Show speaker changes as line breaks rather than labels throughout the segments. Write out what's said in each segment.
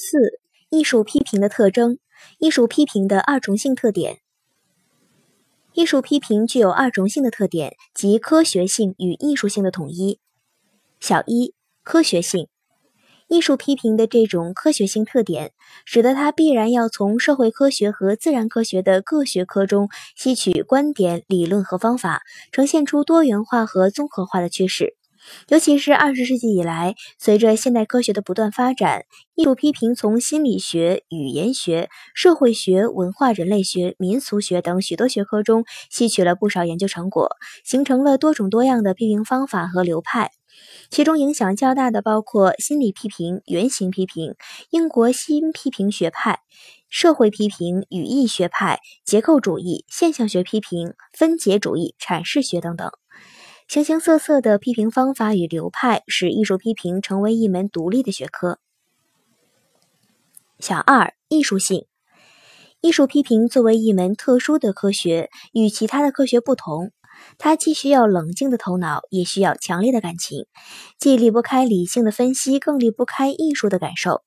四、艺术批评的特征。艺术批评的二重性特点。艺术批评具有二重性的特点，即科学性与艺术性的统一。小一、科学性。艺术批评的这种科学性特点，使得它必然要从社会科学和自然科学的各学科中吸取观点、理论和方法，呈现出多元化和综合化的趋势。尤其是二十世纪以来，随着现代科学的不断发展，艺术批评从心理学、语言学、社会学、文化人类学、民俗学等许多学科中吸取了不少研究成果，形成了多种多样的批评方法和流派。其中影响较大的包括心理批评、原型批评、英国新批评学派、社会批评、语义学派、结构主义、现象学批评、分解主义、阐释学等等。形形色色的批评方法与流派，使艺术批评成为一门独立的学科。小二，艺术性。艺术批评作为一门特殊的科学，与其他的科学不同，它既需要冷静的头脑，也需要强烈的感情，既离不开理性的分析，更离不开艺术的感受。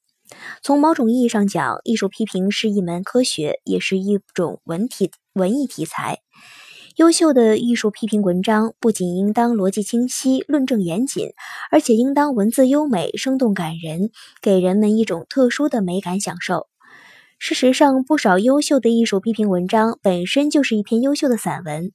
从某种意义上讲，艺术批评是一门科学，也是一种文体文艺题材。优秀的艺术批评文章不仅应当逻辑清晰、论证严谨，而且应当文字优美、生动感人，给人们一种特殊的美感享受。事实上，不少优秀的艺术批评文章本身就是一篇优秀的散文，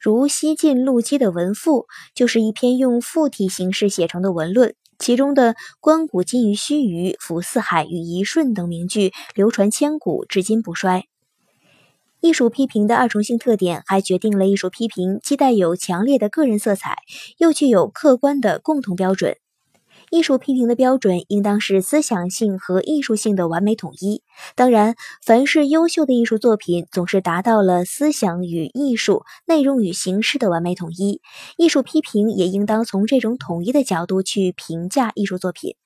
如西晋陆机的《文赋》就是一篇用赋体形式写成的文论，其中的“观古今于须臾，俯四海于一瞬”等名句流传千古，至今不衰。艺术批评的二重性特点，还决定了艺术批评既带有强烈的个人色彩，又具有客观的共同标准。艺术批评的标准应当是思想性和艺术性的完美统一。当然，凡是优秀的艺术作品，总是达到了思想与艺术、内容与形式的完美统一。艺术批评也应当从这种统一的角度去评价艺术作品。